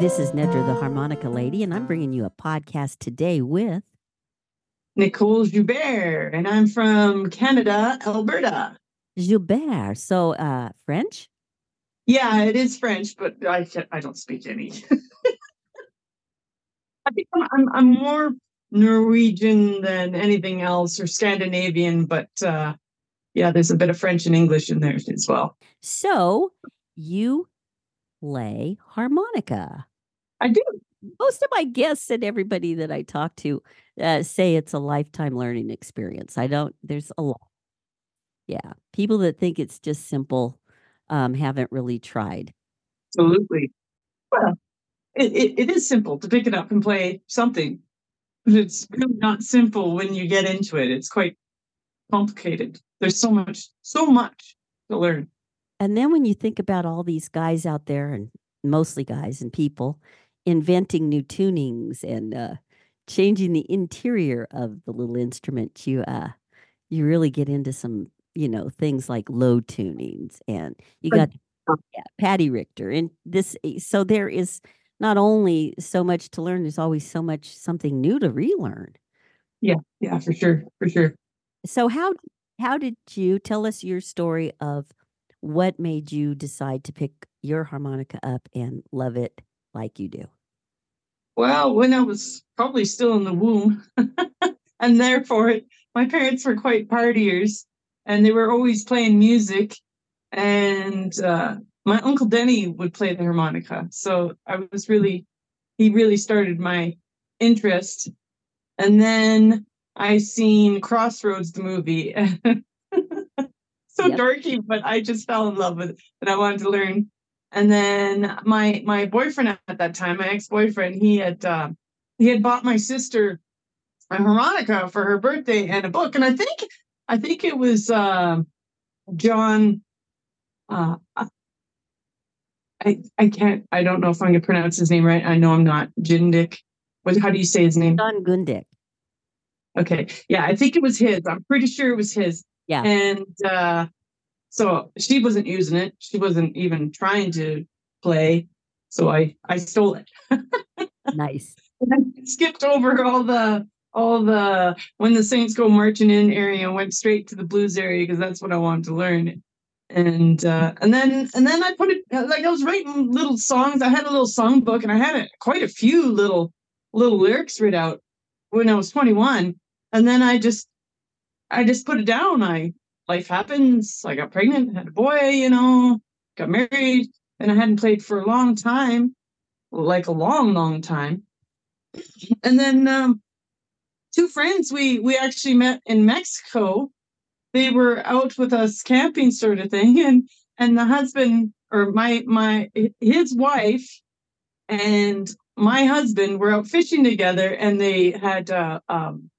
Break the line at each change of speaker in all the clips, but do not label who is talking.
This is Nedra the Harmonica Lady, and I'm bringing you a podcast today with
Nicole Joubert, and I'm from Canada, Alberta.
Joubert. So, uh, French?
Yeah, it is French, but I I don't speak any. I think I'm, I'm more Norwegian than anything else, or Scandinavian, but uh, yeah, there's a bit of French and English in there as well.
So, you play harmonica.
I do.
Most of my guests and everybody that I talk to uh, say it's a lifetime learning experience. I don't, there's a lot. Yeah. People that think it's just simple um, haven't really tried.
Absolutely. Well, it, it, it is simple to pick it up and play something, but it's really not simple when you get into it. It's quite complicated. There's so much, so much to learn.
And then when you think about all these guys out there, and mostly guys and people, inventing new tunings and uh, changing the interior of the little instrument, you uh, you really get into some you know things like low tunings, and you got yeah, Paddy Richter, and this. Eh, so there is not only so much to learn, there's always so much something new to relearn.
Yeah, yeah, for sure, for sure.
So how how did you tell us your story of what made you decide to pick your harmonica up and love it like you do?
Well, when I was probably still in the womb, and therefore my parents were quite partiers and they were always playing music. And uh, my uncle Denny would play the harmonica. So I was really, he really started my interest. And then I seen Crossroads, the movie. so yep. dorky, but I just fell in love with it and I wanted to learn. And then my my boyfriend at that time, my ex boyfriend, he had uh, he had bought my sister a harmonica for her birthday and a book, and I think I think it was uh, John. Uh, I I can't I don't know if I'm gonna pronounce his name right. I know I'm not. Jindick. What how do you say his name?
Jon Gindick.
Okay. Yeah, I think it was his. I'm pretty sure it was his.
Yeah.
And uh, so she wasn't using it. She wasn't even trying to play. So I I stole it.
nice.
skipped over all the all the when the Saints go marching in area and went straight to the blues area because that's what I wanted to learn. And uh, and then and then I put it like I was writing little songs. I had a little song book and I had a, quite a few little little lyrics written out when I was 21. And then I just I just put it down. I life happens. I got pregnant, had a boy, you know, got married, and I hadn't played for a long time, like a long, long time. And then um, two friends we we actually met in Mexico. They were out with us camping, sort of thing, and and the husband or my my his wife and my husband were out fishing together, and they had uh, um,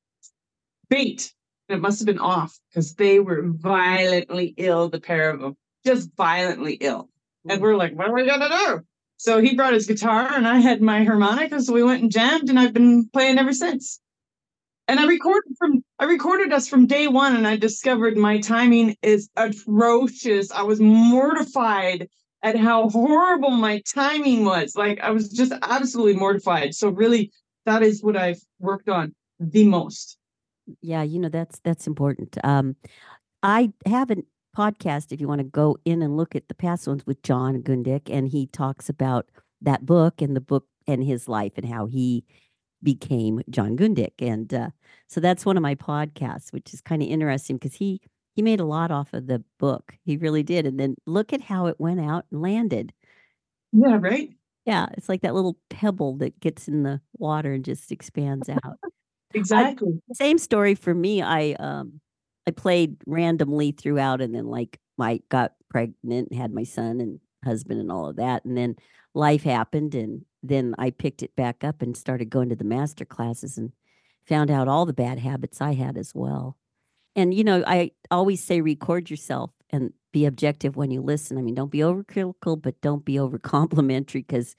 bait it must have been off because they were violently ill, the pair of them, just violently ill. And we're like, what are we gonna do? So he brought his guitar and I had my harmonica. So we went and jammed and I've been playing ever since. And I recorded from I recorded us from day one and I discovered my timing is atrocious. I was mortified at how horrible my timing was. Like I was just absolutely mortified. So really that is what I've worked on the most.
Yeah, you know that's that's important. Um, I have a podcast if you want to go in and look at the past ones with Jon Gindick, and he talks about that book and the book and his life and how he became Jon Gindick, and uh, so that's one of my podcasts, which is kind of interesting because he he made a lot off of the book. He really did, and then look at how it went out and landed.
Yeah, right.
Yeah, it's like that little pebble that gets in the water and just expands out.
Exactly.
I, same story for me. I um I played randomly throughout and then like my got pregnant and had my son and husband and all of that. And then life happened and then I picked it back up and started going to the master classes and found out all the bad habits I had as well. And you know, I always say record yourself and be objective when you listen. I mean, don't be overcritical, but don't be over complimentary because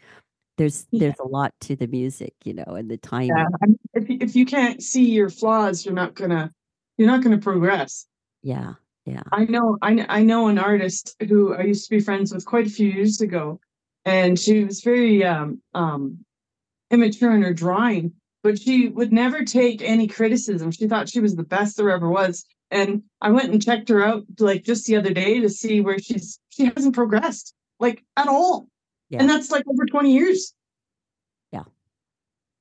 there's yeah. there's a lot to the music, you know, and the timing. Yeah.
I mean, if if you can't see your flaws, you're not gonna you're not gonna progress.
Yeah, yeah.
I know I I know an artist who I used to be friends with quite a few years ago, and she was very um, um, immature in her drawing, but she would never take any criticism. She thought she was the best there ever was. And I went and checked her out like just the other day to see where she's she hasn't progressed like at all. Yeah. And that's like over 20 years.
Yeah.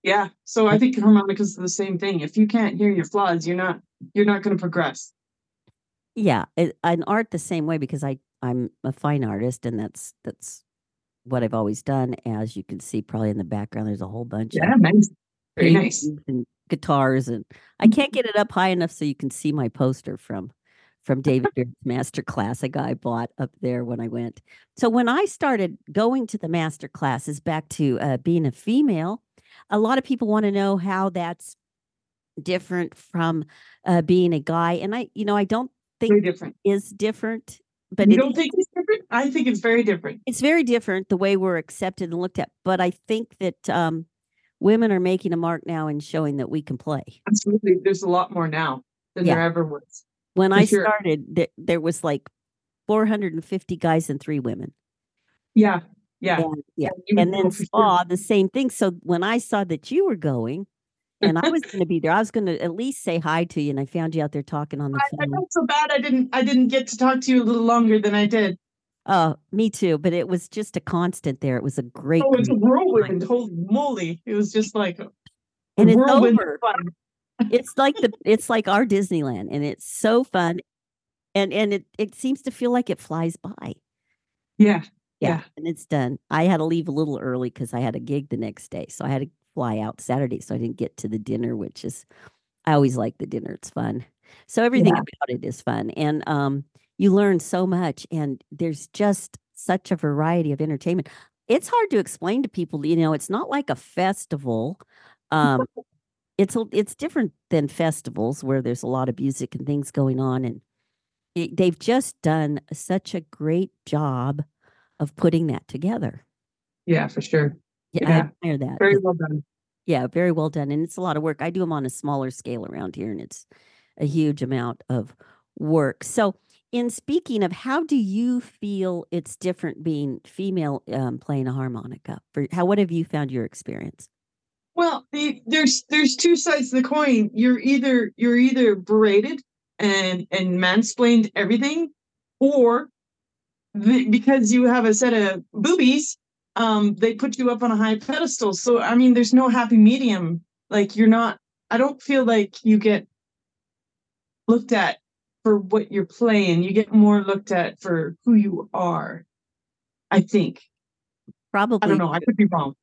Yeah. So I think harmonicas is the same thing. If you can't hear your flaws, you're not you're not going to progress.
Yeah, it, an art the same way because I I'm a fine artist and that's that's what I've always done. As you can see, probably in the background, there's a whole bunch.
Yeah, of nice. Very nice.
And guitars, and I can't mm-hmm. get it up high enough so you can see my poster from from David Barrett's master class. A guy bought up there when I went. So when I started going to the master classes, back to uh, being a female, a lot of people want to know how that's different from uh, being a guy, and I, you know, I don't think
very different
is different but
you don't think it's different? I think it's very different.
It's very different the way we're accepted and looked at. But I think that um, women are making a mark now and showing that we can play.
Absolutely, there's a lot more now than yeah. there ever was.
When I sure. started, there, there was like 450 guys and three women.
Yeah, yeah,
and, yeah. And then saw sure. the same thing. So when I saw that you were going, and I was going to be there. I was going to at least say hi to you, and I found you out there talking on the
phone. I, I felt so bad. I didn't. I didn't get to talk to you a little longer than I did.
Oh, me too. But it was just a constant there. It was a great.
Oh, it's a whirlwind! Holy moly! It was just like.
and it's over. It's like the. It's like our Disneyland, and it's so fun, and and it it seems to feel like it flies by.
Yeah.
Yeah, yeah. and it's done. I had to leave a little early because I had a gig the next day, so I had to fly out Saturday, so I didn't get to the dinner, which is I always like the dinner. It's fun. So everything yeah. about it is fun. And um you learn so much and there's just such a variety of entertainment. It's hard to explain to people, you know, it's not like a festival. Um it's it's different than festivals where there's a lot of music and things going on and it, they've just done such a great job of putting that together.
Yeah, for sure.
Yeah, I admire that.
Very well done.
Yeah, very well done. And it's a lot of work. I do them on a smaller scale around here, and it's a huge amount of work. So, in speaking of, how do you feel it's different being female um, playing a harmonica? For how, what have you found your experience?
Well, there's there's two sides of the coin. You're either you're either berated and and mansplained everything, or the, because you have a set of boobies, um, they put you up on a high pedestal. So I mean, there's no happy medium. Like you're not. I don't feel like you get looked at for what you're playing. You get more looked at for who you are. I think.
Probably. I
don't know. I could be wrong.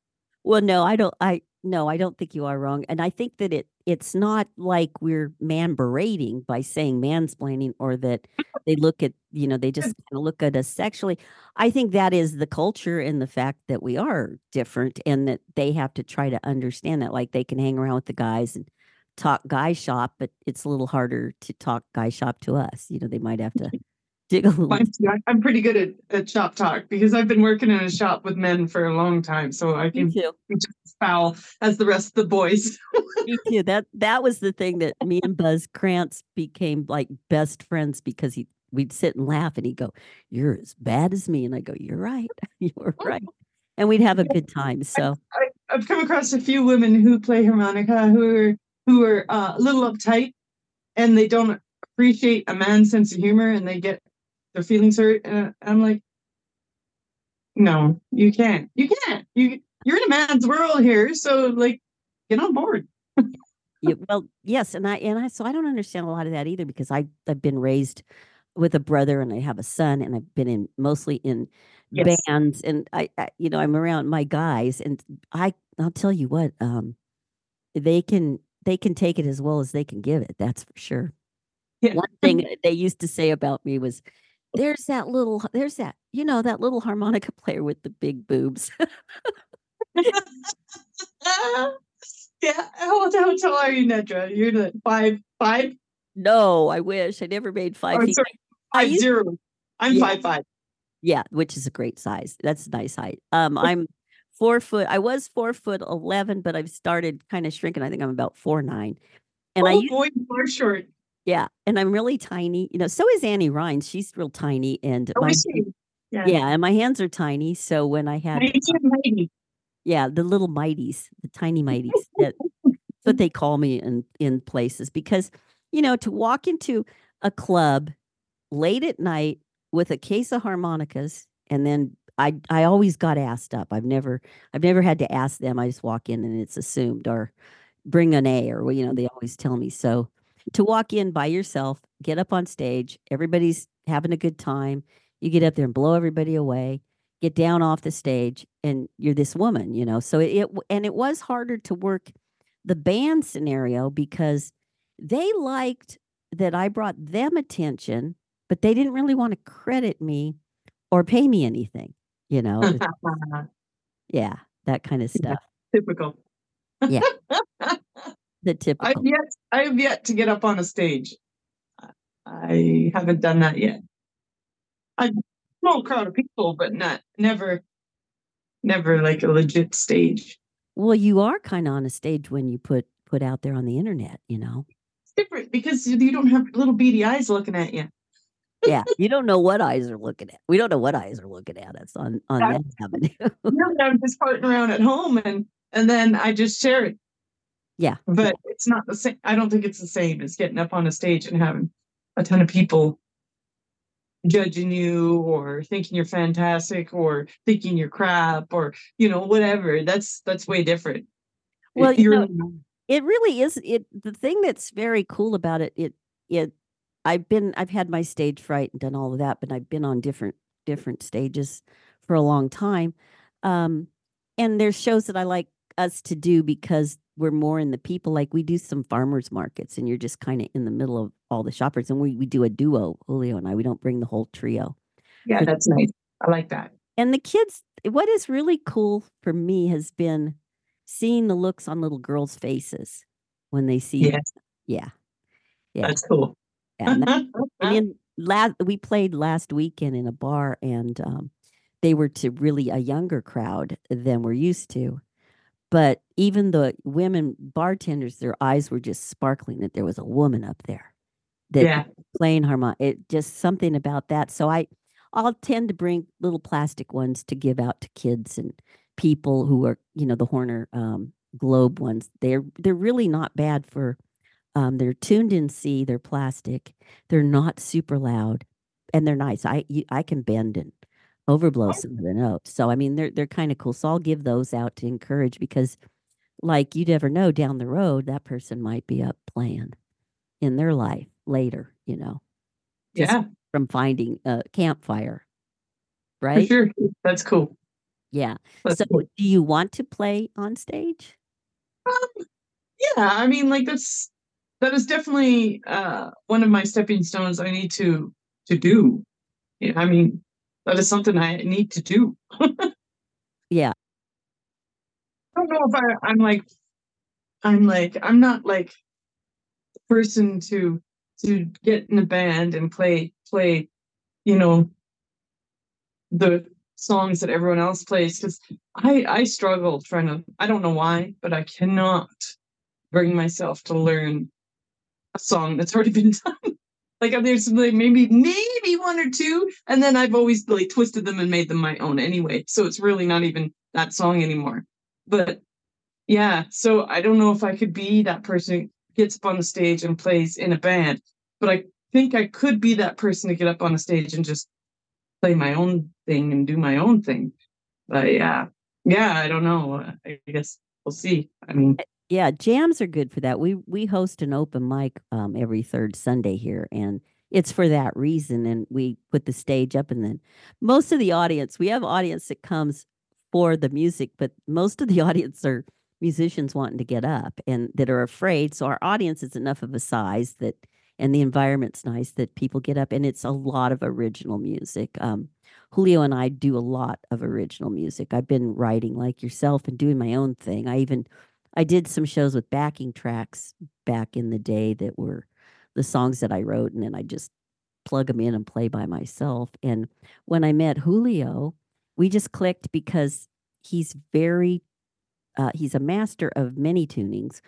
Well, no, I don't. I no, I don't think you are wrong. And I think that it it's not like we're man berating by saying mansplaining or that they look at, you know, they just kind of look at us sexually. I think that is the culture and the fact that we are different and that they have to try to understand that. Like they can hang around with the guys and talk guy shop, but it's a little harder to talk guy shop to us. You know, they might have to
I'm pretty good at, at shop talk because I've been working in a shop with men for a long time, so I can just as foul as the rest of the boys.
me too. That that was the thing that me and Buzz Krantz became like best friends because he we'd sit and laugh and he'd go, "You're as bad as me," and I go, "You're right, you're right," and we'd have a good time. So
I, have come across a few women who play harmonica who are who are uh, a little uptight and they don't appreciate a man's sense of humor and they get their feelings hurt. And I'm like, no, you can't. You can't. You you're in a man's world here, so like, get on board.
yeah, well, yes, and I and I so I don't understand a lot of that either because I I've been raised with a brother and I have a son and I've been in mostly in yes. bands and I, I, you know I'm around my guys and I I'll tell you what um they can they can take it as well as they can give it that's for sure. Yeah. One thing they used to say about me was there's that little there's that you know that little harmonica player with the big boobs.
Yeah how, how tall are you nedra you're the five five?
No i wish i never made five
oh, feet. Sorry, five used, zero. I'm yeah, five five.
Yeah which is a great size that's a nice height. Um i'm four foot i was four foot 11 but i've started kind of shrinking i think i'm about four nine.
And oh, i boy you are short
yeah, and I'm really tiny. You know, so is Annie Raines. She's real tiny, and
oh, my, Yeah.
Yeah, and my hands are tiny, so when I had
Mighty
yeah, the little mighties, the tiny mighties. That, that's what they call me in in places because you know to walk into a club late at night with a case of harmonicas and then I I always got asked up. I've never I've never had to ask them. I just walk in and it's assumed or bring an A or you know, they always tell me. So to walk in by yourself, get up on stage, everybody's having a good time. You get up there and blow everybody away, get down off the stage, and you're this woman, you know. So it, it and it was harder to work the band scenario because they liked that I brought them attention, but they didn't really want to credit me or pay me anything, you know. yeah, that kind of stuff.
Typical.
Yeah. The typical.
I've yet I have yet to get up on a stage. I haven't done that yet. A small crowd of people, but not never never like a legit stage.
Well, you are kind of on a stage when you put put out there on the internet, you know.
It's different because you don't have little beady eyes looking at you.
Yeah, you don't know what eyes are looking at. We don't know what eyes are looking at us on on that avenue.
Really, I'm just farting around at home and and then I just share it.
Yeah.
But it's not the same. I don't think it's the same as getting up on a stage and having a ton of people judging you or thinking you're fantastic or thinking you're crap or you know whatever. That's that's way different.
Well, you
You're-
it really is it the thing that's very cool about it it it i've been i've had my stage fright and done all of that but i've been on different different stages for a long time um and there's shows that i like us to do because we're more in the people like we do some farmers markets and you're just kind of in the middle of all the shoppers and we, we do a duo julio and i we don't bring the whole trio
yeah, that's nice. I like that.
and the kids what is really cool for me has been seeing the looks on little girls faces when they see
Yes,
yeah Yeah.
that's cool.
yeah and, that- and in last we played last weekend in a bar and um they were to really a younger crowd than we're used to but even the women bartenders their eyes were just sparkling that there was a woman up there that
yeah,
playing harmonica. it just something about that. So i i'll tend to bring little plastic ones to give out to kids and people who are you know the Hohner um globe ones. They're they're really not bad for um they're tuned in c they're plastic they're not super loud and they're nice. I you, i can bend and overblow some of the notes so i mean they're they're kind of cool so i'll give those out to encourage because like you never know down the road that person might be up playing in their life later you know
yeah,
from finding a campfire
for
right
sure. That's cool.
yeah
That's
so
cool.
do you want to play on stage
Um, yeah, I mean, like that's that is definitely uh one of my stepping stones I need to to do. I mean, that is something I need to do.
Yeah.
I don't know if I, I'm like I'm like I'm not like the person to to get in a band and play play, you know, the songs that everyone else plays because I I struggle trying to I don't know why, but I cannot bring myself to learn a song that's already been done. Like uh, there's like maybe maybe one or two, and then I've always like twisted them and made them my own anyway. So it's really not even that song anymore. But yeah, so I don't know if I could be that person who gets up on the stage and plays in a band, but I think I could be that person to get up on the stage and just play my own thing and do my own thing. But yeah, yeah, I don't know. I guess we'll see. I mean,
yeah jams are good for that. We we host an open mic um every third sunday here and it's for that reason and we put the stage up and then most of the audience we have audience that comes for the music but most of the audience are musicians wanting to get up and that are afraid so our audience is enough of a size that and the environment's nice that people get up and it's a lot of original music. Um julio and i do a lot of original music. I've been writing like yourself and doing my own thing. I even I did some shows with backing tracks back in the day that were the songs that I wrote, and then I just plug them in and play by myself. And when I met Julio, we just clicked because he's very, uh, he's a master of many tunings,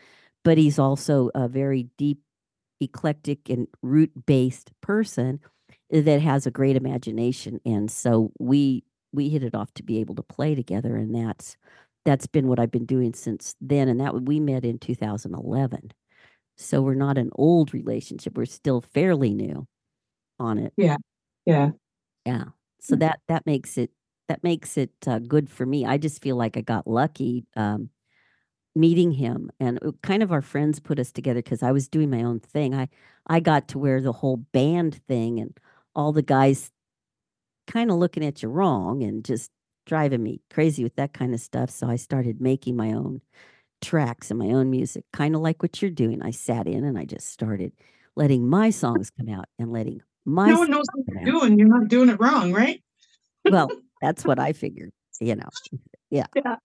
but he's also a very deep, eclectic, and root based person. that has a great imagination, and so we we hit it off to be able to play together, and that's that's been what I've been doing since then. And that we met in 2011, so we're not an old relationship. We're still fairly new on it.
Yeah, yeah,
yeah. So that that makes it that makes it uh, good for me. I just feel like I got lucky um, meeting him, and uh, kind of our friends put us together because I was doing my own thing. I I got to wear the whole band thing, and all the guys kind of looking at you wrong and just driving me crazy with that kind of stuff. So I started making my own tracks and my own music, kind of like what you're doing. I sat in and I just started letting my songs come out and letting my
no one knows what you're doing. You're not doing it wrong, right?
well, that's what I figured, you know. Yeah.
Yeah.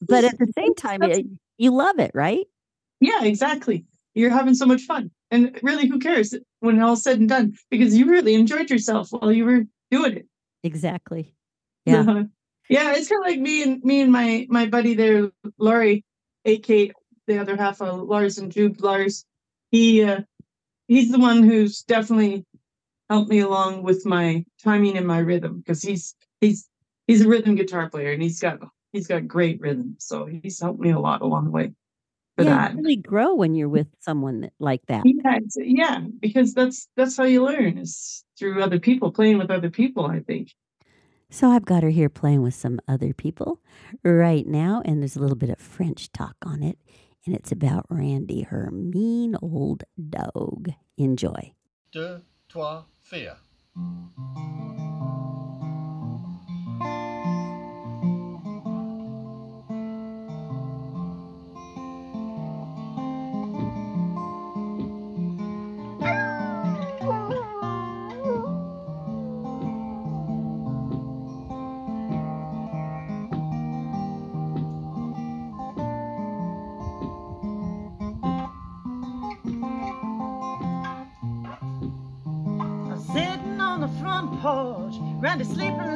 But at the same time, it, eh, you love it, right?
Yeah, exactly. You're having so much fun. And really, who cares when all's said and done? Because you really enjoyed yourself while you were doing it.
Exactly. Yeah.
Uh-huh. Yeah, it's kind of like me and me and my my buddy there, Laurie, AK, the other half of Lars and Jude Lars. He uh he's the one who's definitely helped me along with my timing and my rhythm because he's he's he's a rhythm guitar player and he's got he's got great rhythm. So he's helped me a lot along the way for
yeah,
that.
You really grow when you're with someone that, like that.
Yeah, yeah, because that's that's how you learn is through other people, playing with other people. I think.
So I've got her here playing with some other people right now, and there's a little bit of French talk on it, and it's about Randy, her mean old dog. Enjoy.
Deux, trois, vier.
Like a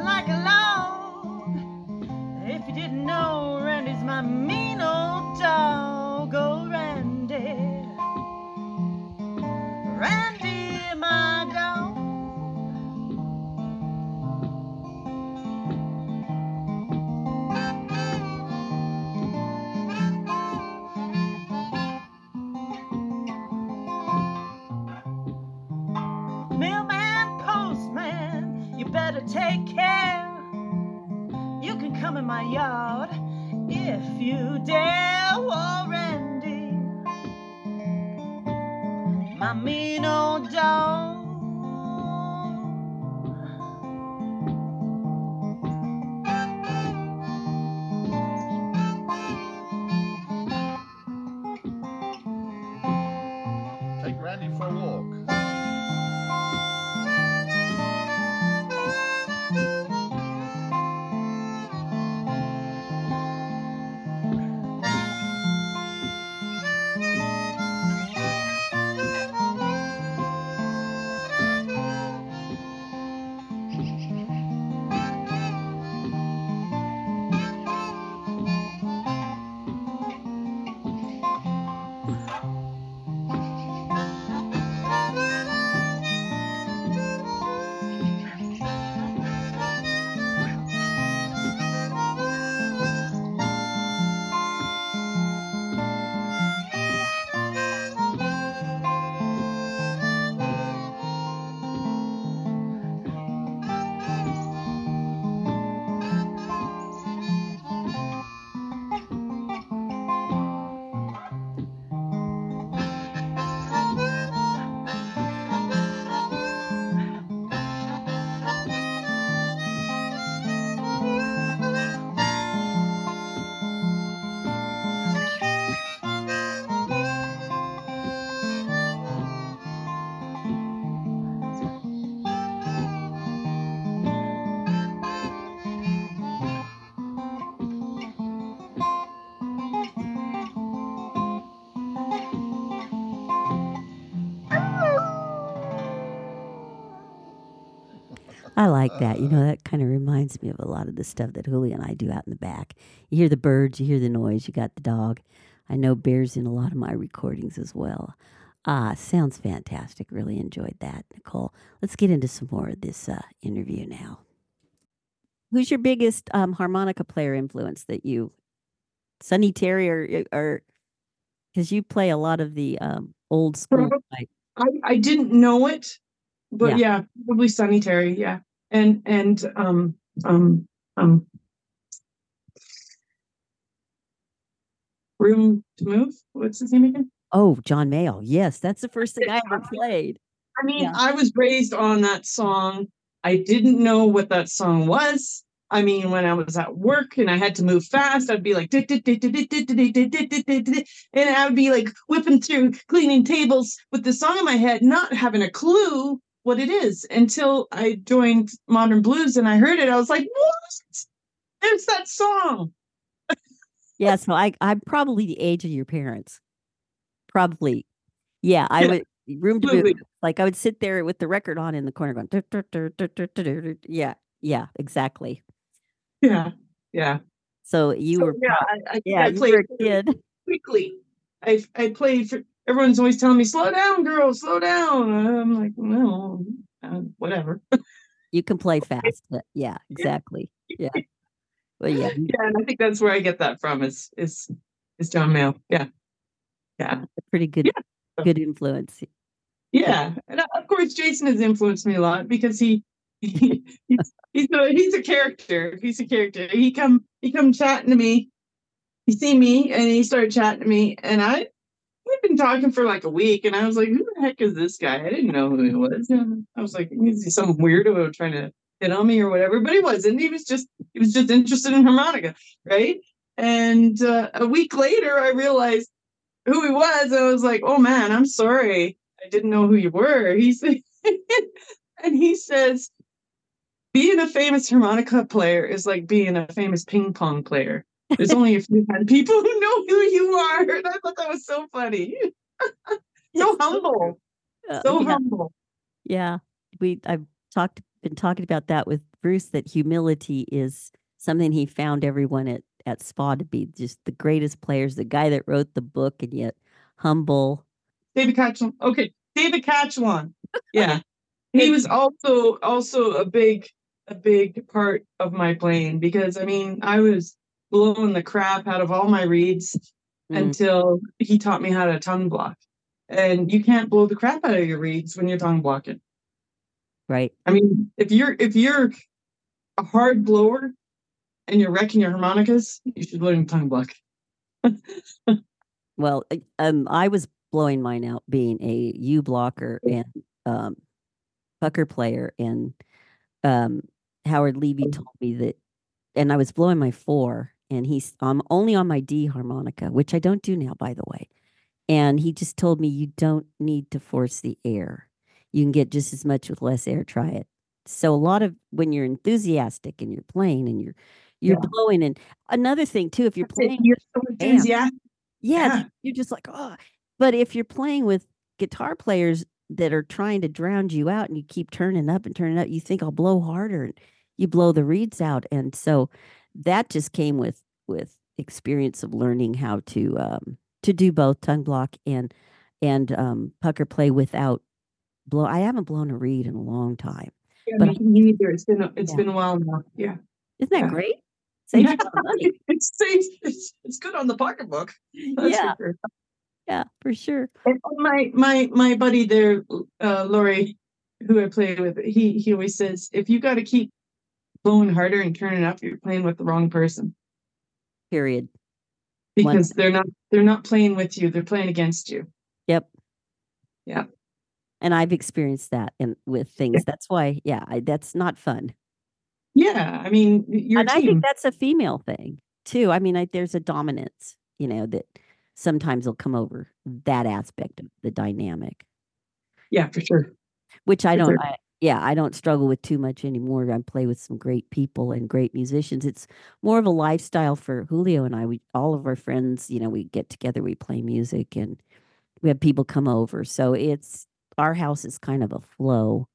like that. You know, that kind of reminds me of a lot of the stuff that Julie and I do out in the back. You hear the birds, you hear the noise, you got the dog. I know bears in a lot of my recordings as well. Ah, sounds fantastic. Really enjoyed that, Nicole. Let's get into some more of this uh, interview now. Who's your biggest um, harmonica player influence that you, Sonny Terry, or or because you play a lot of the um, old school?
I, I didn't know it, but
Yeah.
yeah, probably Sonny Terry, yeah and and um, um, um, room to move. What's his name again?
Oh, John Mayall. Yes, that's the first thing I ever played.
I mean,
yeah.
I was raised on that song. I didn't know what that song was. I mean, when I was at work and I had to move fast, I'd be like, and I would be like whipping through cleaning tables with the song in my head, not having a clue what it is until I joined Modern Blues and I heard it. I was like, what? It's that song.
Yeah, so I I'm probably the age of your parents. Probably. Yeah, I
Yeah,
would room to
absolutely.
Like I would sit there with the record on in the corner going "Dur, dur, dur, dur, dur, dur, dur, dur." yeah, yeah, exactly.
Yeah. Yeah.
So you
So,
were
yeah, I, I,
yeah,
I
you
played
were a kid.
quickly. I I played for everyone's always telling me, slow down, girl, slow down. I'm like, no, uh, whatever.
You can play fast. Yeah, exactly. Yeah. Well, yeah,
Yeah, and I think that's where I get that from is is is John Mayall. Yeah. Yeah.
a pretty good good influence.
Yeah. And of course Jason has influenced me a lot because he, he he's he's a he's a character. He's a character. He come he come chatting to me. He see me and he started chatting to me and I we've been talking for like a week and I was like, who the heck is this guy? I didn't know who he was. And I was like, is he some weirdo trying to hit on me or whatever? But he wasn't. He was just he was just interested in harmonica, right? And uh, a week later, I realized who he was. I was like, oh man, I'm sorry. I didn't know who you were. He's and he says, being a famous harmonica player is like being a famous ping pong player. There's only a few people who know who you are. And I thought that was so funny. so humble.
Uh,
So
yeah,
humble.
yeah. We I've talked been talking about that with Bruce that humility is something he found everyone at at SPAH to be just the greatest players, the guy that wrote the book and yet humble.
David Catchlon. Okay, David Catchlon. Yeah. he was also also a big a big part of my playing because I mean I was blowing the crap out of all my reeds
Mm.
until he taught me how to tongue block. And you can't blow the crap out of your reeds when you're tongue blocking.
Right.
I mean, if you're if you're a hard blower and you're wrecking your harmonicas, you should learn tongue block.
Well, um, I was blowing mine out being a U blocker and um, pucker player, and um, Howard Levy told me that, and I was blowing my four, and he's um only on my D harmonica, which I don't do now, by the way. And he just told me you don't need to force the air; you can get just as much with less air. Try it. So a lot of when you're enthusiastic and you're playing and you're you're
Yeah.
blowing, and another thing too, if you're
That's it,
playing
You're so enthusiastic.
yeah,
Yeah.
you're just like, oh. But if you're playing with guitar players that are trying to drown you out and you keep turning up and turning up, you think I'll blow harder and you blow the reeds out. And so that just came with with experience of learning how to um to do both tongue block and and um pucker play without blow. I haven't blown a reed in a long time.
Yeah,
But-
me neither. It's been a, it's
Yeah.
been a while now. Yeah.
Isn't that
Yeah.
great? Saves
Yeah.
some
it's, safe. it's it's good on the pocketbook. That's
Yeah,
for sure.
yeah, for sure.
And my my my buddy there, uh, Laurie, who I play with, he he always says, if you got to keep blowing harder and turning up, you're playing with the wrong person
Period. One-
because they're not they're not playing with you; they're playing against you.
Yep.
Yeah.
And I've experienced that and with things. That's why, yeah, I, that's not fun.
Yeah, I mean,
and I think that's a female thing too. I mean, I, there's a dominance, you know, that sometimes will come over that aspect of the dynamic,
yeah, for sure.
which I
For
don't,
sure.
I, yeah, I don't struggle with too much anymore. I play with some great people and great musicians. It's more of a lifestyle for Julio and I. We, all of our friends, you know, we get together, we play music and we have people come over. So it's, our house is kind of a flow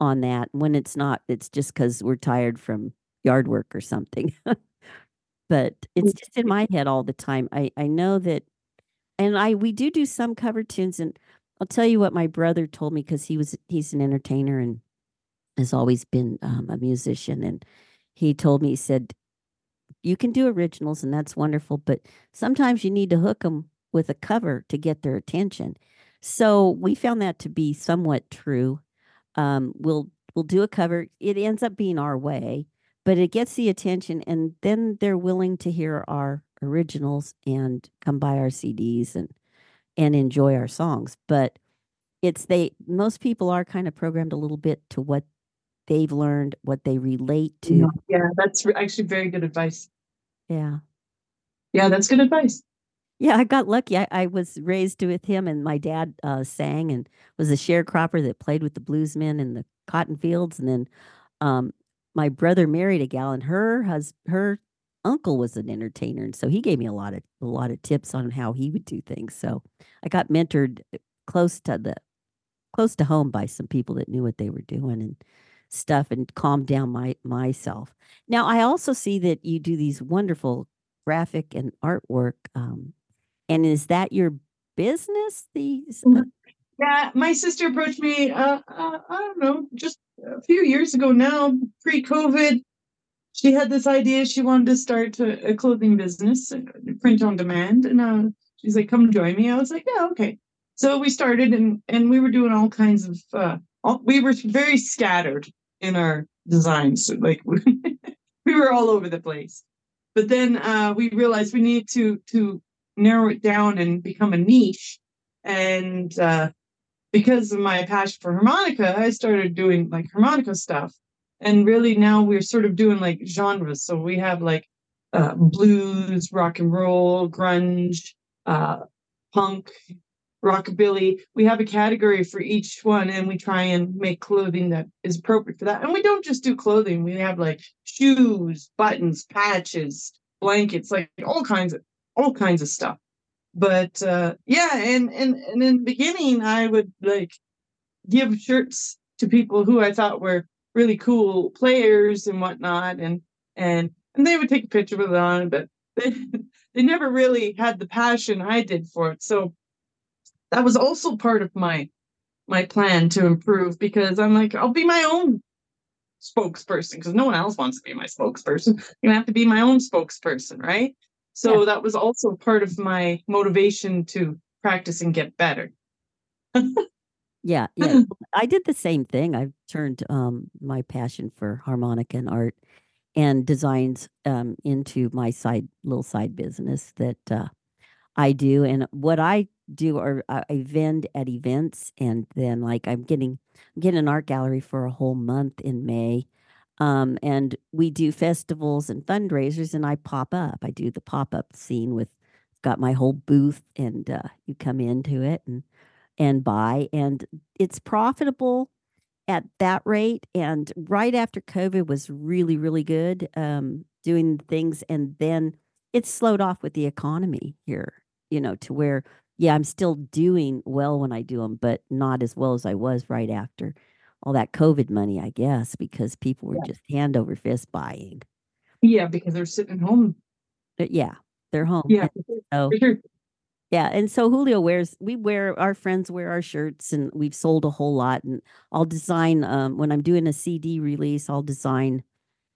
on that. When it's not, it's just because we're tired from yard work or something. but it's just in my head all the time. I I know that, and I we do do some cover tunes, and I'll tell you what my brother told me because he was he's an entertainer and has always been um, a musician, and he told me he said you can do originals and that's wonderful, but sometimes you need to hook them with a cover to get their attention. So we found that to be somewhat true. Um, we'll we'll do a cover. It ends up being our way, but it gets the attention, and then they're willing to hear our originals and come buy our CDs and and enjoy our songs. But it's they most people are kind of programmed a little bit to what they've learned, what they relate to.
Yeah, that's actually very good advice.
Yeah.
Yeah, that's good advice.
Yeah, I got lucky. I, I was raised with him, and my dad uh, sang and was a sharecropper that played with the bluesmen in the cotton fields. And then um, my brother married a gal, and her hus- her uncle was an entertainer, and so he gave me a lot of a lot of tips on how he would do things. So I got mentored uh, close to the close to home by some people that knew what they were doing and stuff, and calm down my myself. Now I also see that you do these wonderful graphic and artwork. Um, and is that your business? These uh,
Yeah, my sister approached me. Uh, uh, I don't know, just a few years ago now, pre-COVID. She had this idea. She wanted to start a, a clothing business, uh, print on demand, and uh, she's like, "Come join me." I was like, "Yeah, okay." So we started, and and we were doing all kinds of. Uh, all, we were very scattered in our designs, like we were all over the place. But then uh, we realized we need to to narrow it down and become a niche. And uh, because of my passion for harmonica, I started doing like harmonica stuff. And really now we're sort of doing like genres. So we have like uh, blues, rock and roll, grunge, uh, punk, rockabilly. We have a category for each one, and we try and make clothing that is appropriate for that. And we don't just do clothing; we have like shoes, buttons, patches, blankets, like all kinds of all kinds of stuff. But uh, yeah, and and and in the beginning, I would like give shirts to people who I thought were really cool players and whatnot, and and and they would take a picture with it on, but they they never really had the passion I did for it. So that was also part of my my plan to improve because I'm like, I'll be my own spokesperson because no one else wants to be my spokesperson. You have to be my own spokesperson, right? So
Yeah.
that was also part of my motivation to practice and get better.
yeah, yeah. I did the same thing. I've turned um, my passion for harmonica and art and designs um, into my side little side business that uh, I do. And what I do are I I vend at events, and then like I'm getting I'm getting an art gallery for a whole month in May. Um, and we do festivals and fundraisers, and I pop up. I do the pop up scene with got my whole booth, and uh, you come into it and and buy, and it's profitable at that rate. And right after COVID was really really good, um, doing things, and then it slowed off with the economy here. You know, to where yeah, I'm still doing well when I do them, but not as well as I was right after all that COVID money, I guess, because people were
Yeah.
just hand over fist buying.
Yeah, because they're sitting home.
But yeah, they're home.
Yeah,
And so yeah, and so Julio wears we wear our friends wear our shirts and we've sold a whole lot and I'll design um when I'm doing a CD release, I'll design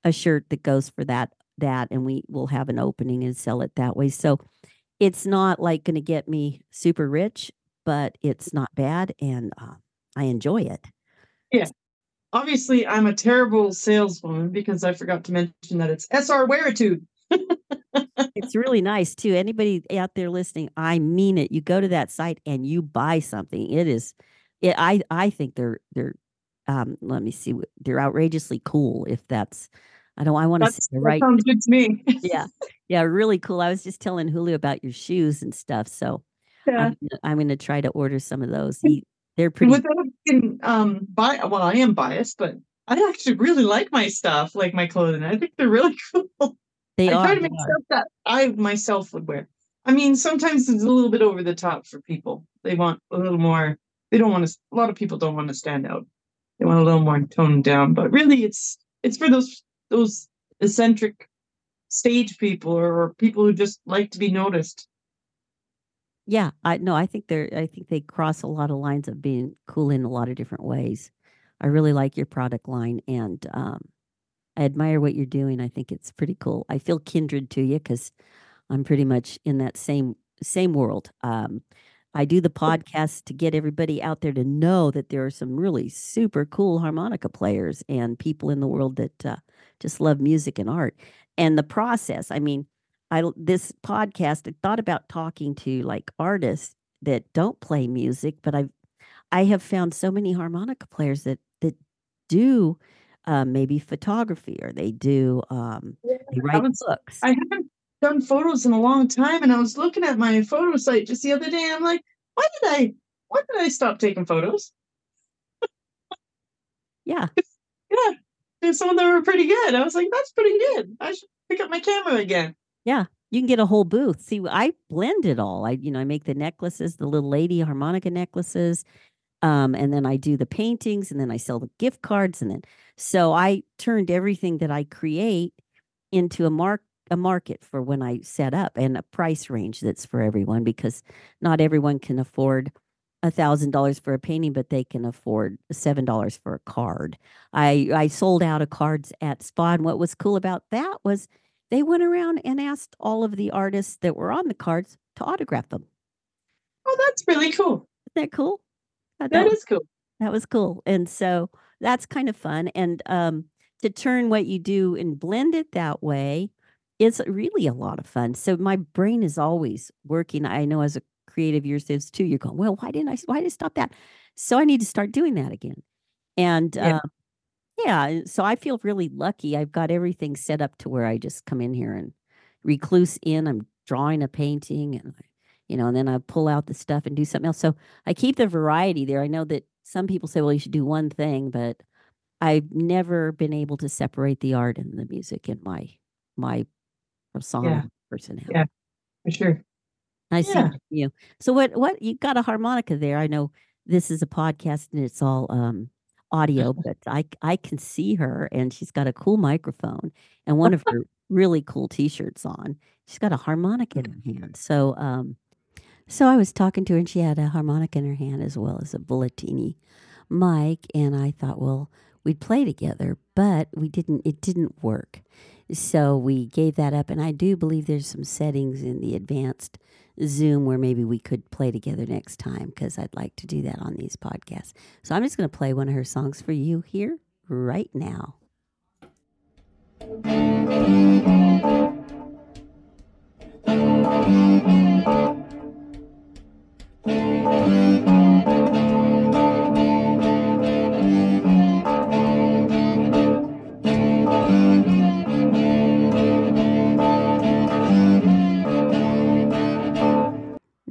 a shirt that goes for that that and we will have an opening and sell it that way. So it's not like going to get me super rich, but it's not bad and uh, I enjoy it. Yeah.
Obviously, I'm a terrible saleswoman because I forgot to mention that it's SR Wearitude.
It's really nice too. Anybody out there listening, I mean it. You go to that site and you buy something. It is, it, I I think they're they're um let me see they're outrageously cool. If that's, I don't I want to say
That's,
the right.
sounds good to me.
Yeah, yeah, really cool. I was just telling Julio about your shoes and stuff, so
Yeah.
I'm I'm gonna try to order some of those. He, they're pretty.
Without being um bi well, I am biased, but I actually really like my stuff, like my clothing. I think they're really cool.
They
I
are.
try to make stuff that I myself would wear. I mean, sometimes it's a little bit over the top for people. They want a little more. They don't want to. A lot of people don't want to stand out. They want a little more toned down. But really, it's it's for those those eccentric stage people or people who just like to be noticed.
Yeah, I no, I think they're I think they cross a lot of lines of being cool in a lot of different ways. I really like your product line and um I admire what you're doing. I think it's pretty cool. I feel kindred to you because I'm pretty much in that same same world. Um I do the podcast to get everybody out there to know that there are some really super cool harmonica players and people in the world that uh, just love music and art. And the process, I mean, I this podcast, I thought about talking to like artists that don't play music, but I've I have found so many harmonica players that that do uh, maybe photography or they do um, they
I
write
haven't,
books.
I haven't done photos in a long time, and I was looking at my photo site just the other day. And I'm like, why did I? Why did I stop taking photos?
yeah,
Yeah, and some of them were pretty good. I was like, that's pretty good. I should pick up my camera again.
yeah. You can get a whole booth. See, I blend it all. I you know I make the necklaces, the little lady harmonica necklaces, um, and then I do the paintings, and then I sell the gift cards, and then so I turned everything that I create into a mark a market for when I set up and a price range that's for everyone because not everyone can afford a thousand dollars for a painting, but they can afford seven dollars for a card. I I sold out of cards at SPAH, and what was cool about that was they went around and asked all of the artists that were on the cards to autograph them.
Oh, that's really cool.
Isn't that cool?
That
was-
cool.
that was cool. And so that's kind of fun. And um, to turn what you do and blend it that way is really a lot of fun. So my brain is always working. I know as a creative yours is too. You're going, well, why didn't I? Why did I stop that? So I need to start doing that again. And
Yeah.
uh, yeah, so I feel really lucky. I've got everything set up to where I just come in here and recluse in. I'm drawing a painting and you know, and then I pull out the stuff and do something else. So I keep the variety there. I know that some people say, well, you should do one thing, but I've never been able to separate the art and the music in my my persona personality.
Yeah, for sure.
I see
Yeah.
that you. So what what you got a harmonica there? I know this is a podcast and it's all um audio, but I I can see her and she's got a cool microphone and one of her really cool t-shirts on. She's got a harmonica in her hand. So um so I was talking to her and she had a harmonica in her hand as well as a bulletini mic and I thought, well, we'd play together, but we didn't it didn't work. So we gave that up and I do believe there's some settings in the advanced Zoom where maybe we could play together next time because I'd like to do that on these podcasts. So I'm just going to play one of her songs for you here right now.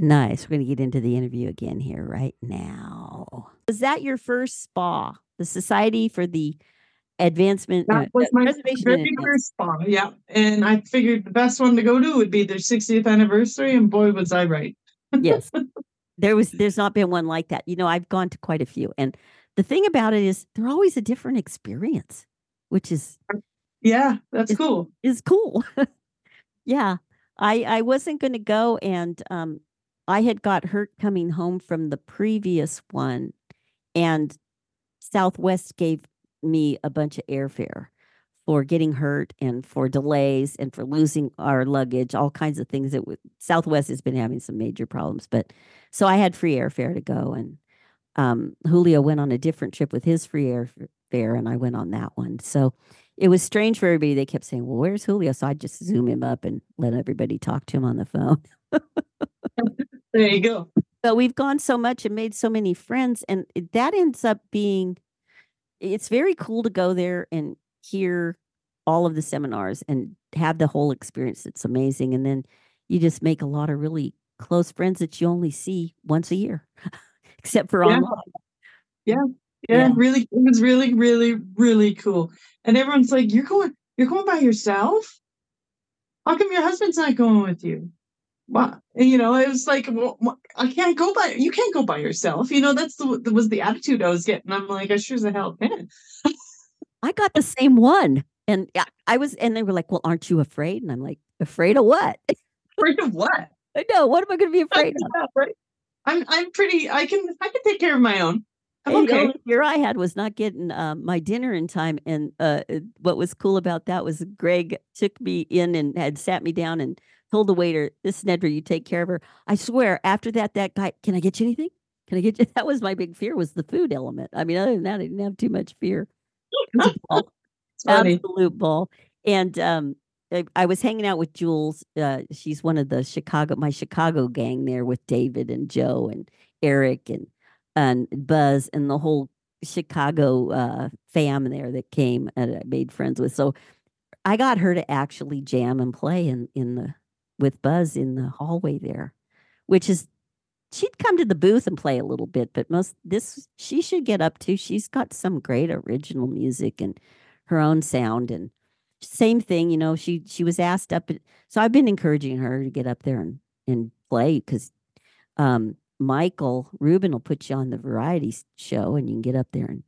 Nice. We're going to get into the interview again here right now. Was that your first SPAH? The Society for the Advancement uh,
That was my very first SPAH. Yeah. And I figured the best one to go to would be their 60th anniversary. And boy, was I right.
yes there was there's not been one like that you know i've gone to quite a few and the thing about it is they're always a different experience which is
Yeah, that's
It's-
cool.
is cool yeah i i wasn't going to go and um i had got hurt coming home from the previous one and southwest gave me a bunch of airfare for getting hurt and for delays and for losing our luggage all kinds of things that southwest has been having some major problems but so i had free airfare to go and um, julio went on a different trip with his free airfare and i went on that one. So it was strange for everybody. They kept saying well where's julio? So i just zoom him up and let everybody talk to him on the phone
There you go.
but we've gone so much and made so many friends and that ends up being it's very cool to go there and hear all of the seminars and have the whole experience it's amazing and then you just make a lot of really close friends that you only see once a year except for
Yeah.
online
Yeah,
Yeah.
really, it was really, really, really cool. And everyone's like, "You're going, you're going by yourself? How come your husband's not going with you?" Well, you know, it was like, well, I can't go by. You can't go by yourself. You know, that's the was the attitude I was getting. I'm like, I sure as hell can.
i got the same one and I- i was and they were like well aren't you afraid and i'm like afraid of what
Afraid of what?
I know. What am I going to be afraid of?
Right. I'm I'm pretty. I can I can take care of my own. I'm
And
okay.
only fear I had was not getting um, my dinner in time. And uh, what was cool about that was Greg took me in and had sat me down and told the waiter, "This is Nedra, you take care of her." I swear, after that, that guy, can I get you anything? Can I get you? That was my big fear was the food element. I mean, other than that, I didn't have too much fear. Ball,
It's
absolute ball. And um, I, I was hanging out with Jules. Uh, she's one of the Chicago, my Chicago gang there with David and Joe and Eric and and Buzz and the whole Chicago uh, fam there that came and I made friends with. So I got her to actually jam and play in in the with Buzz in the hallway there, which is she'd come to the booth and play a little bit, but most this she should get up to. She's got some great original music and her own sound and same thing, you know, she she was asked up so I've been encouraging her to get up there and and play because um Michael Rubin will put you on the variety show and you can get up there and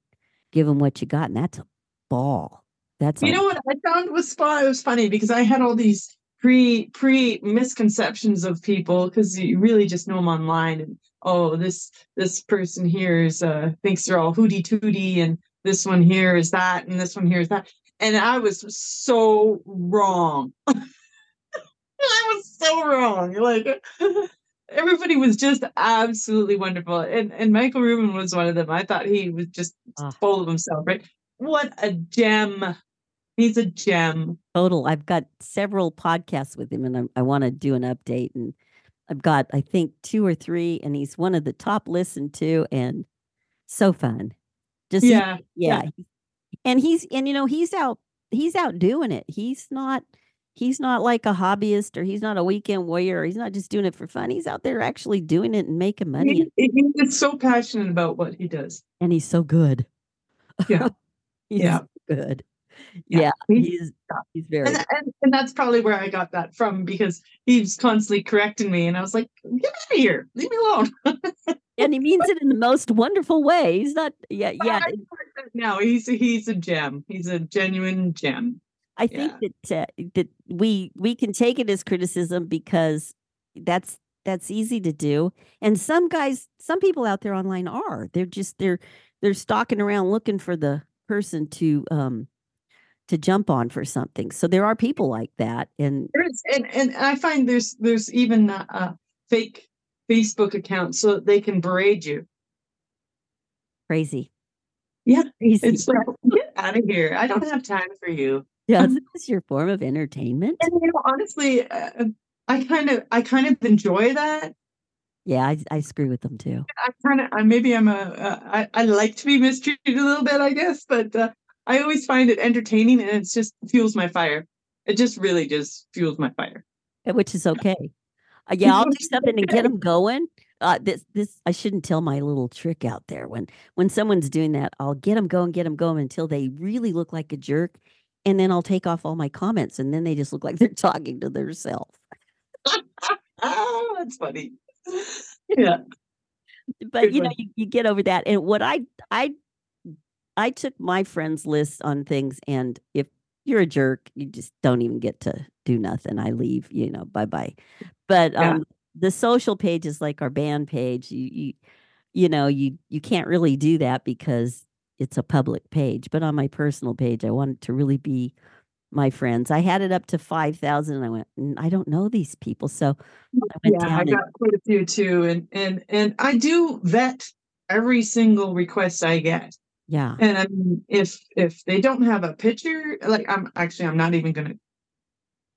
give him what you got and that's a ball. That's
You know what I found was fun. It was funny because I had all these pre pre misconceptions of people because you really just know them online and oh this this person here is uh thinks they're all hooty tooty and this one here is that and this one here is that and I was so wrong. I was so wrong. Like everybody was just absolutely wonderful, and and Michael Rubin was one of them. I thought he was just
Ah.
full of himself. Right? What a gem! He's a gem.
total. I've got several podcasts with him and I, I want to do an update and I've got I think two or three and he's one of the top listened to and so fun. Just
Yeah,
yeah. he- And he's and you know he's out he's out doing it. He's not he's not like a hobbyist or he's not a weekend warrior. Or he's not just doing it for fun. He's out there actually doing it and making money
he,
and,
he is so passionate about what he does.
and he's so good.
Yeah.
he's
Yeah.
so good.
Yeah,
Yeah,
he's-
he's he's very
And, and and that's probably where I got that from because he's constantly correcting me, and I was like, "Get out of here! Leave me alone."
and he means it in the most wonderful way. He's not yeah, yeah.
I correct that now he's he's a gem. He's a genuine gem.
I think that uh, that we we can take it as criticism because that's that's easy to do. And some guys, some people out there online are. They're just they're they're stalking around looking for the person to um to jump on for something. So there are people like that and
and and I find there's there's even uh, fake Facebook accounts so that they can berate you.
crazy.
Yeah,
Crazy.
It's like get out of here. I don't have time for you.
yeah, this is your form of entertainment.
And you know, honestly, uh, I kind of I kind of enjoy that.
Yeah, I, I screw with them too.
I kind of maybe I'm a uh, I I like to be mistreated a little bit, I guess, but uh, I always find it entertaining and it's just fuels my fire. It just really just fuels my fire.
Uh, which is okay. Uh, yeah, I'll do something to get them going. Uh, this this I shouldn't tell my little trick out there when when someone's doing that. I'll get them going, get them going until they really look like a jerk, and then I'll take off all my comments, and then they just look like they're talking to themselves.
Oh, that's funny. Yeah.
But you know, you, you get over that. And what I I I took my friends list on things, and if you're a jerk, you just don't even get to do nothing. I leave, you know, bye bye. But
Yeah.
um, the social page is like our band page. You you you know you you can't really do that because it's a public page. But on my personal page, I wanted to really be my friends. I had it up to five thousand, and I went, "Mm, I don't know these people, so I went
Yeah, I
and
got quite a few too, and and and I do vet every single request I get.
Yeah,
And I mean, if if they don't have a picture, like I'm actually I'm not even gonna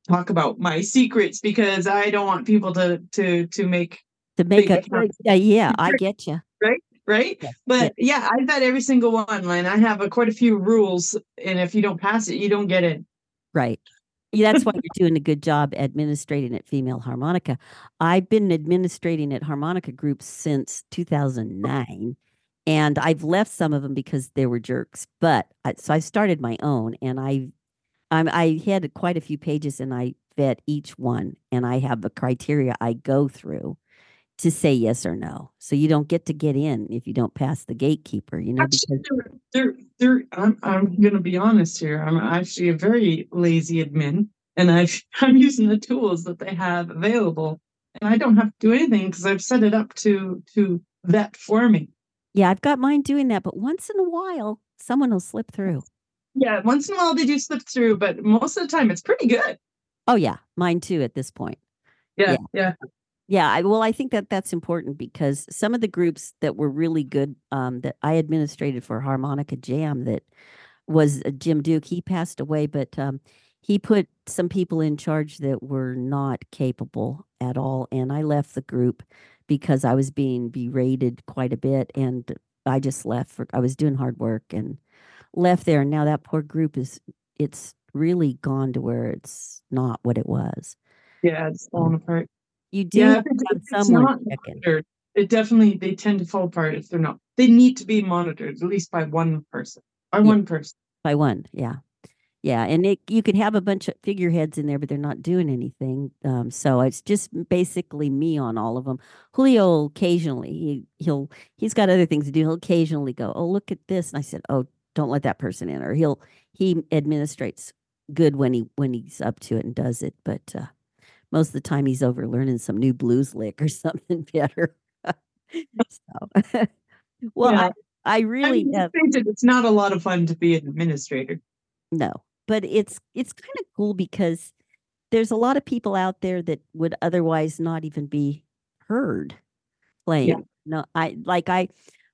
talk about my secrets because I don't want people to to to make
to make a yeah, yeah, I get you.
right.
Yeah,
But yeah, I vet every single one, and I have a, quite a few rules. And if you don't pass it, you don't get in.
Right. That's why you're doing a good job administrating at Female Harmonica. I've been administrating at Harmonica Group since 2009, and I've left some of them because they were jerks. But I, so I started my own, and I, I'm, I had quite a few pages, and I vet each one, and I have a criteria I go through to say yes or no. So you don't get to get in if you don't pass the gatekeeper. You know,
Actually,
because
they're, they're, I'm, I'm going to be honest here. I'm actually a very lazy admin, and I've, I'm using the tools that they have available. and I don't have to do anything because I've set it up to to vet for me.
Yeah, I've got mine doing that, but once in a while, someone will slip through.
Yeah, once in a while they do slip through, but most of the time it's pretty good.
Oh yeah, mine too at this point.
Yeah,
Yeah.
yeah.
Yeah, I, well, I think that that's important because some of the groups that were really good um, that I administrated for Harmonica Jam that was uh, Jim Duke. He passed away, but um, he put some people in charge that were not capable at all, and I left the group because I was being berated quite a bit, and I just left for I was doing hard work and left there, and now that poor group is it's really gone to where it's not what it was.
Yeah, it's falling um, apart.
You do
Yeah,
have
if
to
it-
have
if it's
someone
not monitored, it definitely they tend to fall apart if they're not. They need to be monitored at least by one person. By
Yeah.
one person.
by one yeah yeah and it, you could have a bunch of figureheads in there but they're not doing anything um, so it's just basically me on all of them julio occasionally he, he'll he's got other things to do he'll occasionally go oh look at this and i said oh don't let that person in or he'll he administrates good when he when he's up to it and does it but uh, most of the time he's over learning some new blues lick or something better so well
Yeah.
I, I
I
really
mean,
have
let's face it, it's not a lot of fun to be an administrator.
No, but it's it's kind of cool because there's a lot of people out there that would otherwise not even be heard playing. No, I like I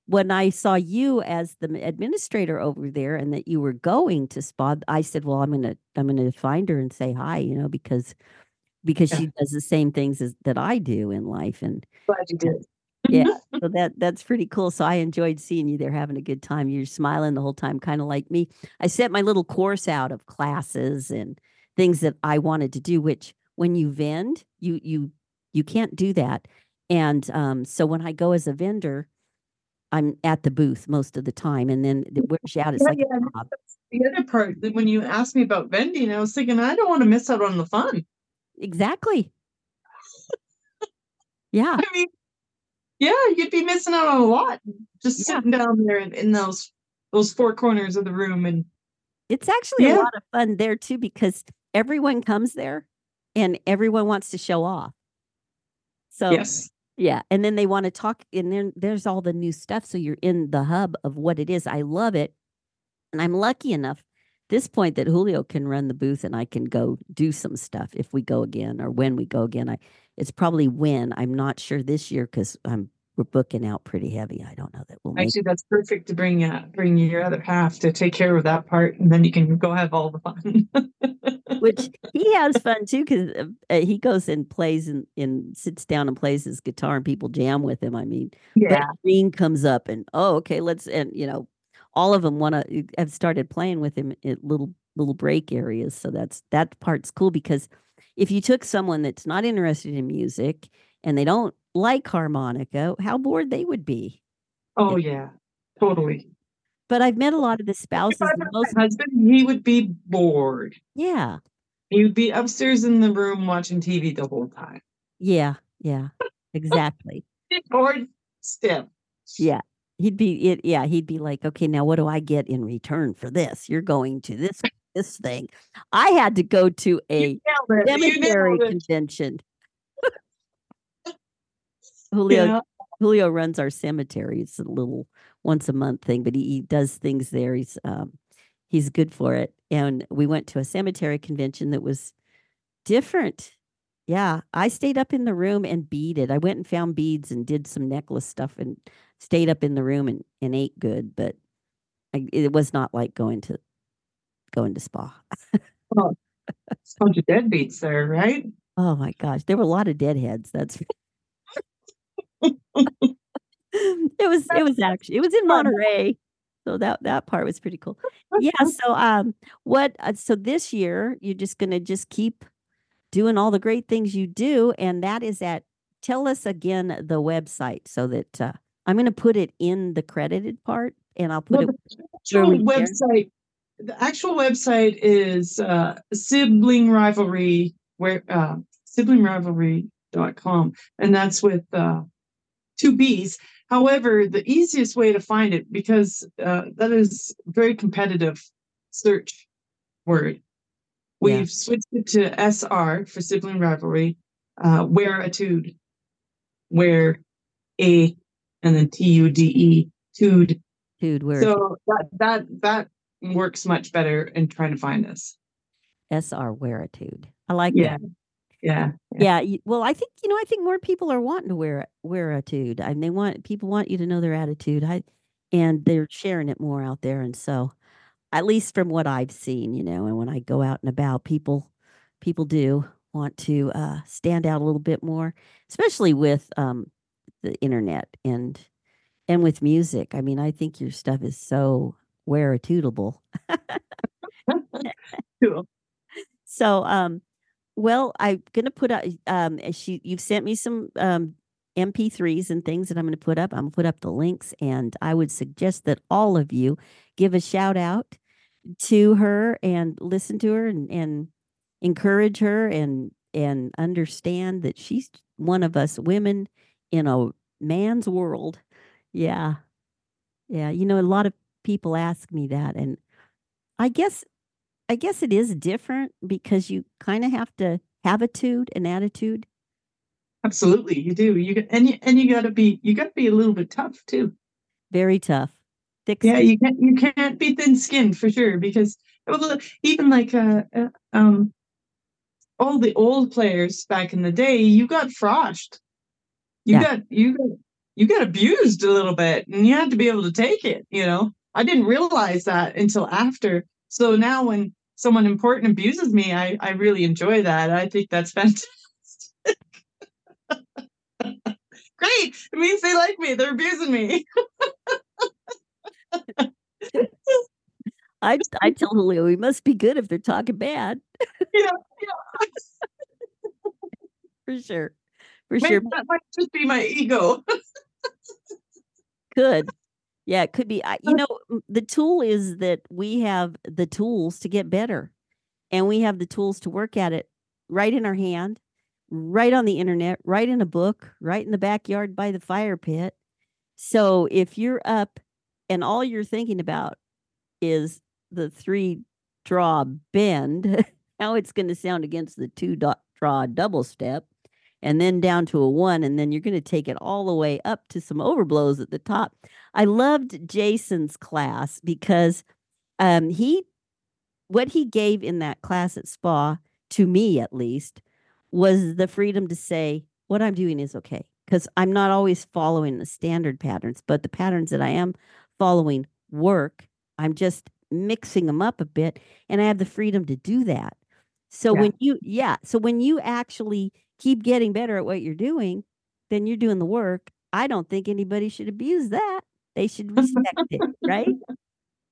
when I saw you as the administrator over there and that you were going to SPAH, I said, "Well, I'm gonna I'm gonna find her and say hi," you know, because because
Yeah.
she does the same things as that I do in life, and
Glad you did.
Yeah, so that that's pretty cool. So I enjoyed seeing you there having a good time. You're smiling the whole time, kind of like me. I set my little course out of classes and things that I wanted to do. Which when you vend, you you you can't do that. And um, so when I go as a vendor, I'm at the booth most of the time, and then it wears you out. It's
Yeah,
like
yeah,
a
and
job.
that's the other part that when you asked me about vending, I was thinking I don't want to miss out on the fun.
exactly. Yeah,
I mean, yeah, you'd be missing out on a lot just
Yeah.
sitting down there in, in those those four corners of the room and
it's actually a lot of fun there too because everyone comes there and everyone wants to show off. So
yes,
yeah, and then they want to talk, and then there's all the new stuff. So you're in the hub of what it is. I love it, and I'm lucky enough this point that Julio can run the booth, and I can go do some stuff if we go again or when we go again. I it's probably when I'm not sure this year because I'm we're booking out pretty heavy. I don't know that we'll make.
actually that's perfect to bring uh, bring your other half to take care of that part, and then you can go have all the fun.
which he has fun too because uh, he goes and plays and, and sits down and plays his guitar and people jam with him. I mean,
yeah,
that green comes up and oh, okay, let's and you know, all of them want to have started playing with him at little little break areas. So that's that part's cool because if you took someone that's not interested in music and they don't like harmonica, how bored they would be.
oh yeah, totally.
But I've met a lot of the
If
spouses.
Were
Most,
husband, he would be bored.
yeah,
He would be upstairs in the room watching TV the whole time.
yeah, yeah, exactly.
Bored stiff.
Yeah. He'd be it yeah, he'd be like, "Okay, now what do I get in return for this? You're going to this this thing." I had to go to a
You nailed it. You
cemetery convention. Julio
Yeah.
Julio runs our cemetery. It's a little once a month thing, but he, he does things there. He's um he's good for it. And we went to a cemetery convention that was different. Yeah, I stayed up in the room and beaded. I went and found beads and did some necklace stuff and stayed up in the room and, and ate good, but I, it was not like going to going to SPAH.
It's a bunch of deadbeats there, right?
Oh my gosh, there were a lot of deadheads. That's it was it was actually it was in. Monterey. So that that part was pretty cool. Yeah, so um what uh, so this year you're just going to just keep doing all the great things you do and that is at tell us again the website so that uh, I'm going to put it in the credited part and I'll put
Well,
it
the actual website, the actual website is uh, sibling rivalry where uh, siblingrivalry.com and that's with uh, two B's. However, the easiest way to find it because uh, that is very competitive search word. We've switched it to SR for sibling rivalry. uh, wearitude, where a and then T U D E tude.
Tude where
So that that that works much better in trying to find this.
SR wearitude. I like
Yeah.
that.
Yeah.
Yeah. y- Well, I think you know. I think more people are wanting to wear wear wearitude. I mean, they want people want you to know their attitude. I, and they're sharing it more out there. And so, at least from what I've seen, you know, and when I go out and about, people people do want to uh, stand out a little bit more, especially with um, the internet and and with music. I mean, I think your stuff is so wearitudable.
Cool.
So, um, well, I'm gonna put up. Um, she, you've sent me some um MP3s and things that I'm gonna put up. I'm gonna put up the links, and I would suggest that all of you give a shout out to her and listen to her and and encourage her and and understand that she's one of us women in a man's world. Yeah, yeah. You know, a lot of people ask me that, and I guess I guess it is different because you kind of have to have a tude, an attitude.
Absolutely, you do. You got- and you and you got to be you got to be a little bit tough too.
Very tough. Thick
Yeah,
skin.
you can't you can't be thin skinned for sure because well, even like uh, uh, um all the old players back in the day, you got froshed. You
Yeah.
got you got you got abused a little bit, and you had to be able to take it. You know, I didn't realize that until after. So now, when someone important abuses me, I I really enjoy that. I think that's fantastic. Great. It means they like me. They're abusing me.
I I tell Julio we must be good if they're talking bad.
Yeah,
For sure. For
Maybe
sure.
that might just be my ego.
Could. Yeah, it could be. I, you know, the tool is that we have the tools to get better, and we have the tools to work at it right in our hand, right on the internet, right in a book, right in the backyard by the fire pit. So if you're up and all you're thinking about is the three draw bend, how it's going to sound against the two dot draw double step, and then down to a one, and then you're going to take it all the way up to some overblows at the top. I loved Jason's class because um, he, what he gave in that class at SPAH, to me at least, was the freedom to say, what I'm doing is okay. Because I'm not always following the standard patterns, but the patterns that I am following work. I'm just mixing them up a bit, and I have the freedom to do that. So
Yeah.
when you, yeah, so when you actually keep getting better at what you're doing, then you're doing the work. I don't think anybody should abuse that. They should respect it, right?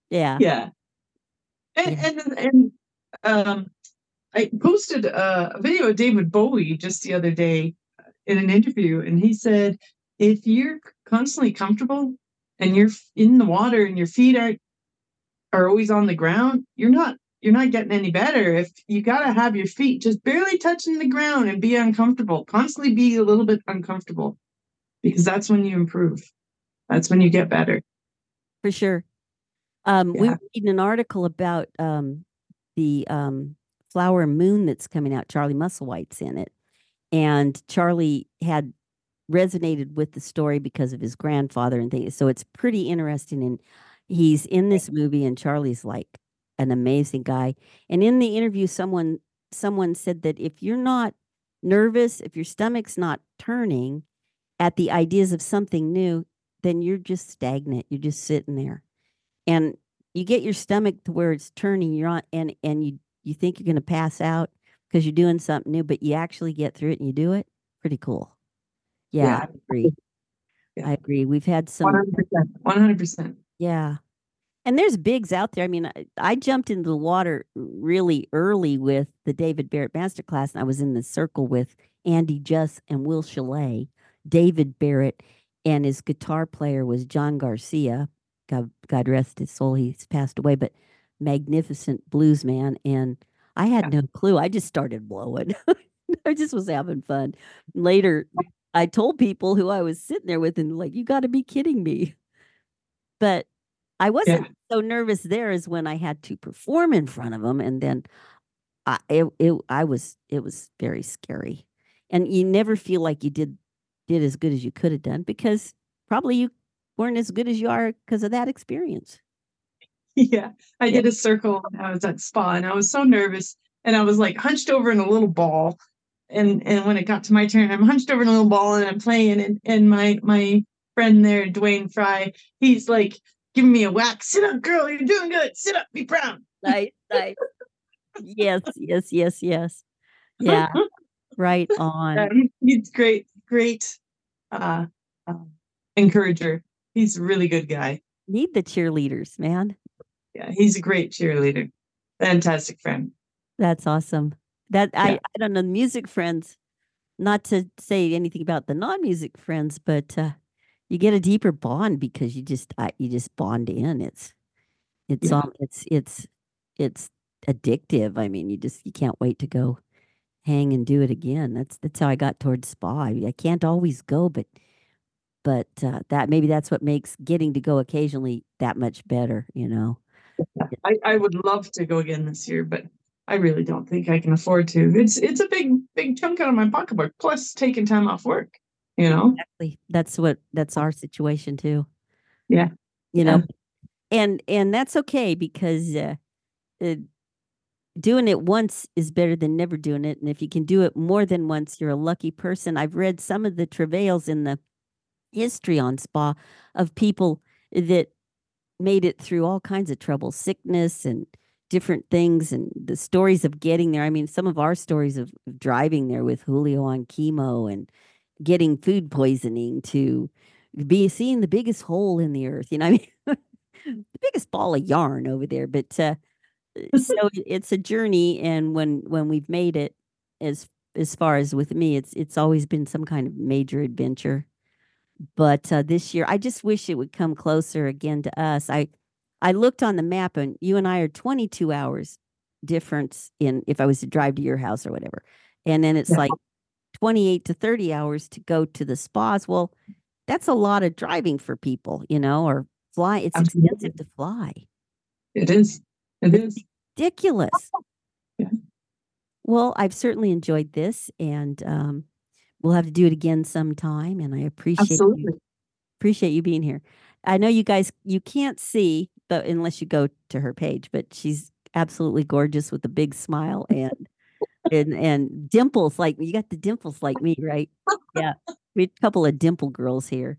Yeah.
Yeah. And and and um I posted a, video of David Bowie just the other day uh, in an interview and he said if you're constantly comfortable and you're in the water and your feet are are always on the ground, you're not you're not getting any better. If you got to have your feet just barely touching the ground and be uncomfortable, constantly be a little bit uncomfortable because that's when you improve. That's when you get better.
for sure. Um, we
Yeah.
were reading an article about um, the um, flower moon that's coming out. Charlie Musselwhite's in it, and Charlie had resonated with the story because of his grandfather and things. So it's pretty interesting. And he's in this movie, and Charlie's like an amazing guy. And in the interview, someone someone said that if you're not nervous, if your stomach's not turning at the ideas of something new, then you're just stagnant. You're just sitting there. And you get your stomach to where it's turning, you're on and and you you think you're gonna pass out because you're doing something new, but you actually get through it and you do it. Pretty cool. Yeah,
Yeah.
I agree.
Yeah.
I agree. We've had some
One hundred percent. One hundred percent.
yeah. And there's bigs out there. I mean, I, I jumped into the water really early with the David Barrett Masterclass, and I was in the circle with Andy Just and Will Chalet. David Barrett and his guitar player was John Garcia. God, God rest his soul, he's passed away, but magnificent blues man. And I had no clue. I just started blowing. I just was having fun. Later, I told people who I was sitting there with, and like, you got to be kidding me. But I wasn't so nervous there as when I had to perform in front of them, and then I it, it I was it was very scary. and you never feel like you did did as good as you could have done because probably you weren't as good as you are because of that experience.
Yeah, I
Yeah.
did a circle. I was at SPAH, and I was so nervous, and I was like hunched over in a little ball. And and when it got to my turn, I'm hunched over in a little ball, and I'm playing. And and my my friend there, Dwayne Fry, he's like giving me a whack. Sit up, girl. You're doing good. Sit up. Be proud.
Nice, nice. yes, yes, yes, yes. Yeah, right on.
Yeah, he's great, great uh, um, encourager. He's a really good guy.
Need the cheerleaders, man.
Yeah, he's a great cheerleader. Fantastic friend.
That's awesome. That I I don't know music friends. Not to say anything about the non-music friends, but uh, you get a deeper bond because you just I, you just bond in. It's it's
Yeah.
um it's it's it's addictive. I mean, you just you can't wait to go hang and do it again. That's that's how I got towards SPAH. I, I can't always go, but but uh, that maybe that's what makes getting to go occasionally that much better. You know.
I, I would love to go again this year, but I really don't think I can afford to. It's it's a big big chunk out of my pocketbook, plus taking time off work. You know,
Exactly. That's what that's our situation too.
Yeah.
You
Yeah.
know, and and that's okay because uh, uh, doing it once is better than never doing it. And if you can do it more than once, you're a lucky person. I've read some of the travails in the history on SPAH of people that made it through all kinds of trouble, sickness and different things and the stories of getting there. I mean, some of our stories of of driving there with Julio on chemo and getting food poisoning to be seeing the biggest hole in the earth. You know, I mean, the biggest ball of yarn over there. But uh, so it's a journey, and when when we've made it, as as far as with me, it's it's always been some kind of major adventure. But uh, this year, I just wish it would come closer again to us. I I looked on the map, and you and I are 22 hours difference in if I was to drive to your house or whatever, and then it's
Yeah.
like 28 to 30 hours to go to the SPAHs. Well, that's a lot of driving for people, you know, or fly. It's
Absolutely.
expensive to fly.
it is. It is.
Ridiculous.
Yeah.
Well, I've certainly enjoyed this, and um, we'll have to do it again sometime. And I appreciate you appreciate you being here. I know you guys you can't see, but unless you go to her page, but she's absolutely gorgeous with a big smile and and and dimples like you got the dimples like me, right? Yeah. We a couple of dimple girls here.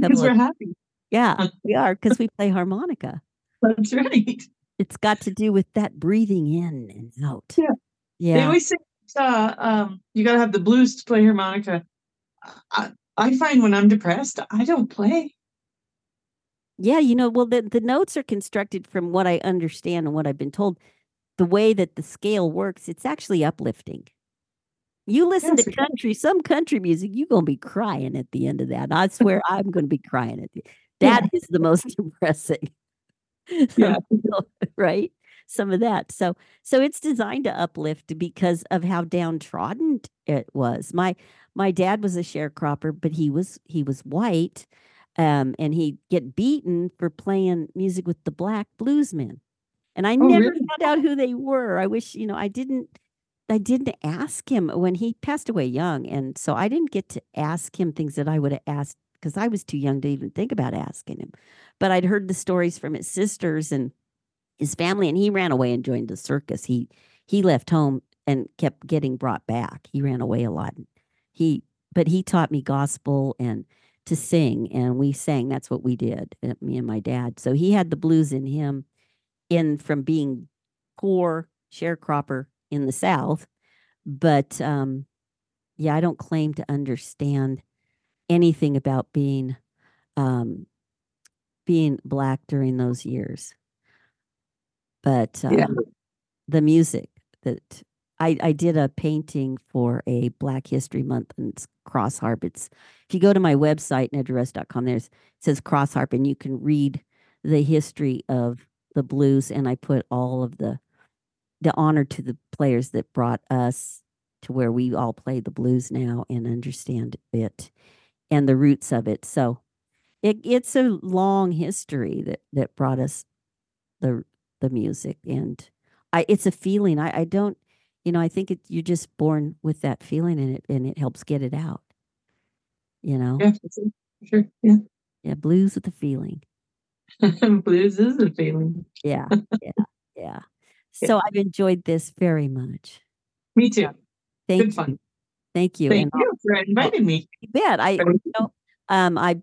Because we're
of-
happy.
Yeah, we are because we play harmonica.
That's right.
It's got to do with that breathing in and out.
Yeah. They
Yeah.
always say uh, um, you got to have the blues to play harmonica. I, I find when I'm depressed, I don't play.
Yeah, you know, well, the, the notes are constructed from what I understand and what I've been told. The way that the scale works, it's actually uplifting. You listen
Yes,
to country, some country music, you're going to be crying at the end of that. I swear I'm going to be crying at the
Yeah.
That is the most depressing.
Yeah.
right? Some of that. So so it's designed to uplift because of how downtrodden it was. My my dad was a sharecropper, but he was he was white. Um, and he'd get beaten for playing music with the black bluesmen. And I
Oh,
never
really?
found out who they were. I wish, you know, I didn't I didn't ask him when he passed away young. And so I didn't get to ask him things that I would have asked because I was too young to even think about asking him. But I'd heard the stories from his sisters and his family, and he ran away and joined the circus. He he left home and kept getting brought back. He ran away a lot. He but he taught me gospel and to sing, and we sang. That's what we did, uh, me and my dad. So he had the blues in him, in from being poor sharecropper in the South. But um, yeah, I don't claim to understand anything about being um, being black during those years. But uh,
Yeah.
the music that I, I did a painting for a Black History Month and it's cross harp. It's if you go to my website, nedrarest.com, there's it says cross harp and you can read the history of the blues and I put all of the the honor to the players that brought us to where we all play the blues now and understand it and the roots of it. So it, it's a long history that that brought us the the music and I it's a feeling. I, I don't you know, I think it, you're just born with that feeling and it, and it helps get it out. You know,
Yeah, for sure. sure. Yeah.
yeah, blues with a feeling.
Blues is a feeling.
Yeah, yeah, yeah. So I've enjoyed this very much.
Me too.
Thank
Good
you.
fun.
Thank you.
Thank
and
you for inviting me.
I bet I, you know, um, I,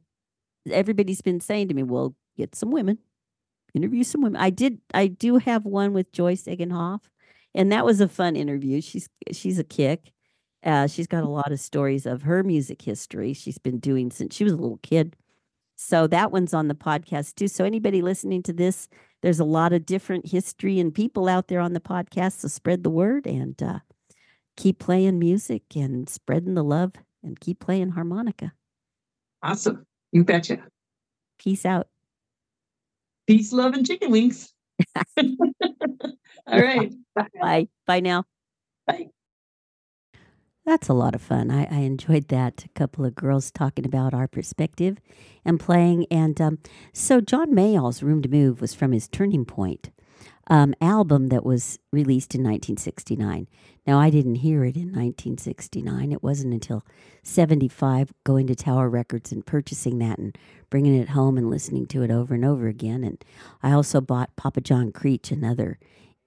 everybody's been saying to me, well, get some women, interview some women. I did, I do have one with Joyce Eggenhoff, and that was a fun interview. She's, she's a kick. Uh, she's got a lot of stories of her music history. She's been doing since she was a little kid. So that one's on the podcast too. So anybody listening to this, there's a lot of different history and people out there on the podcast. So spread the word and uh, keep playing music and spreading the love and keep playing harmonica.
Awesome. You betcha.
Peace out.
Peace, love, and chicken wings. All right. Bye.
Bye. Bye now.
Bye.
That's a lot of fun. I, I enjoyed that. A couple of girls talking about our perspective and playing. And um, so John Mayall's Room to Move was from his Turning Point um, album that was released in 1969. Now, I didn't hear it in 1969. It wasn't until 75 going to Tower Records and purchasing that and bringing it home and listening to it over and over again. And I also bought Papa John Creach, another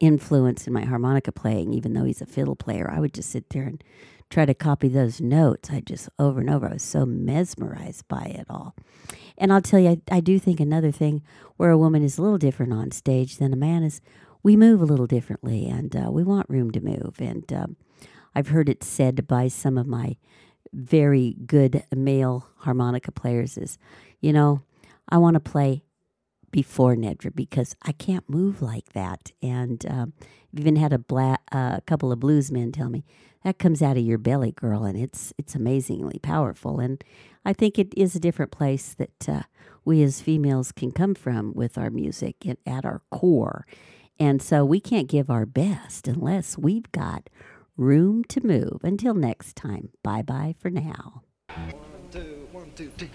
influence in my harmonica playing, even though he's a fiddle player. I would just sit there and try to copy those notes. I just over and over. I was so mesmerized by it all. And I'll tell you, I, I do think another thing where a woman is a little different on stage than a man is we move a little differently and uh, we want room to move. And um, I've heard it said by some of my very good male harmonica players is, you know, I want to play before Nedra because I can't move like that. And um, I've even had a bla- uh, couple of blues men tell me that comes out of your belly, girl, and it's it's amazingly powerful. And I think it is a different place that uh, we as females can come from with our music and at our core. And so we can't give our best unless we've got room to move. Until next time, bye bye for now.
One, two, one, two, three.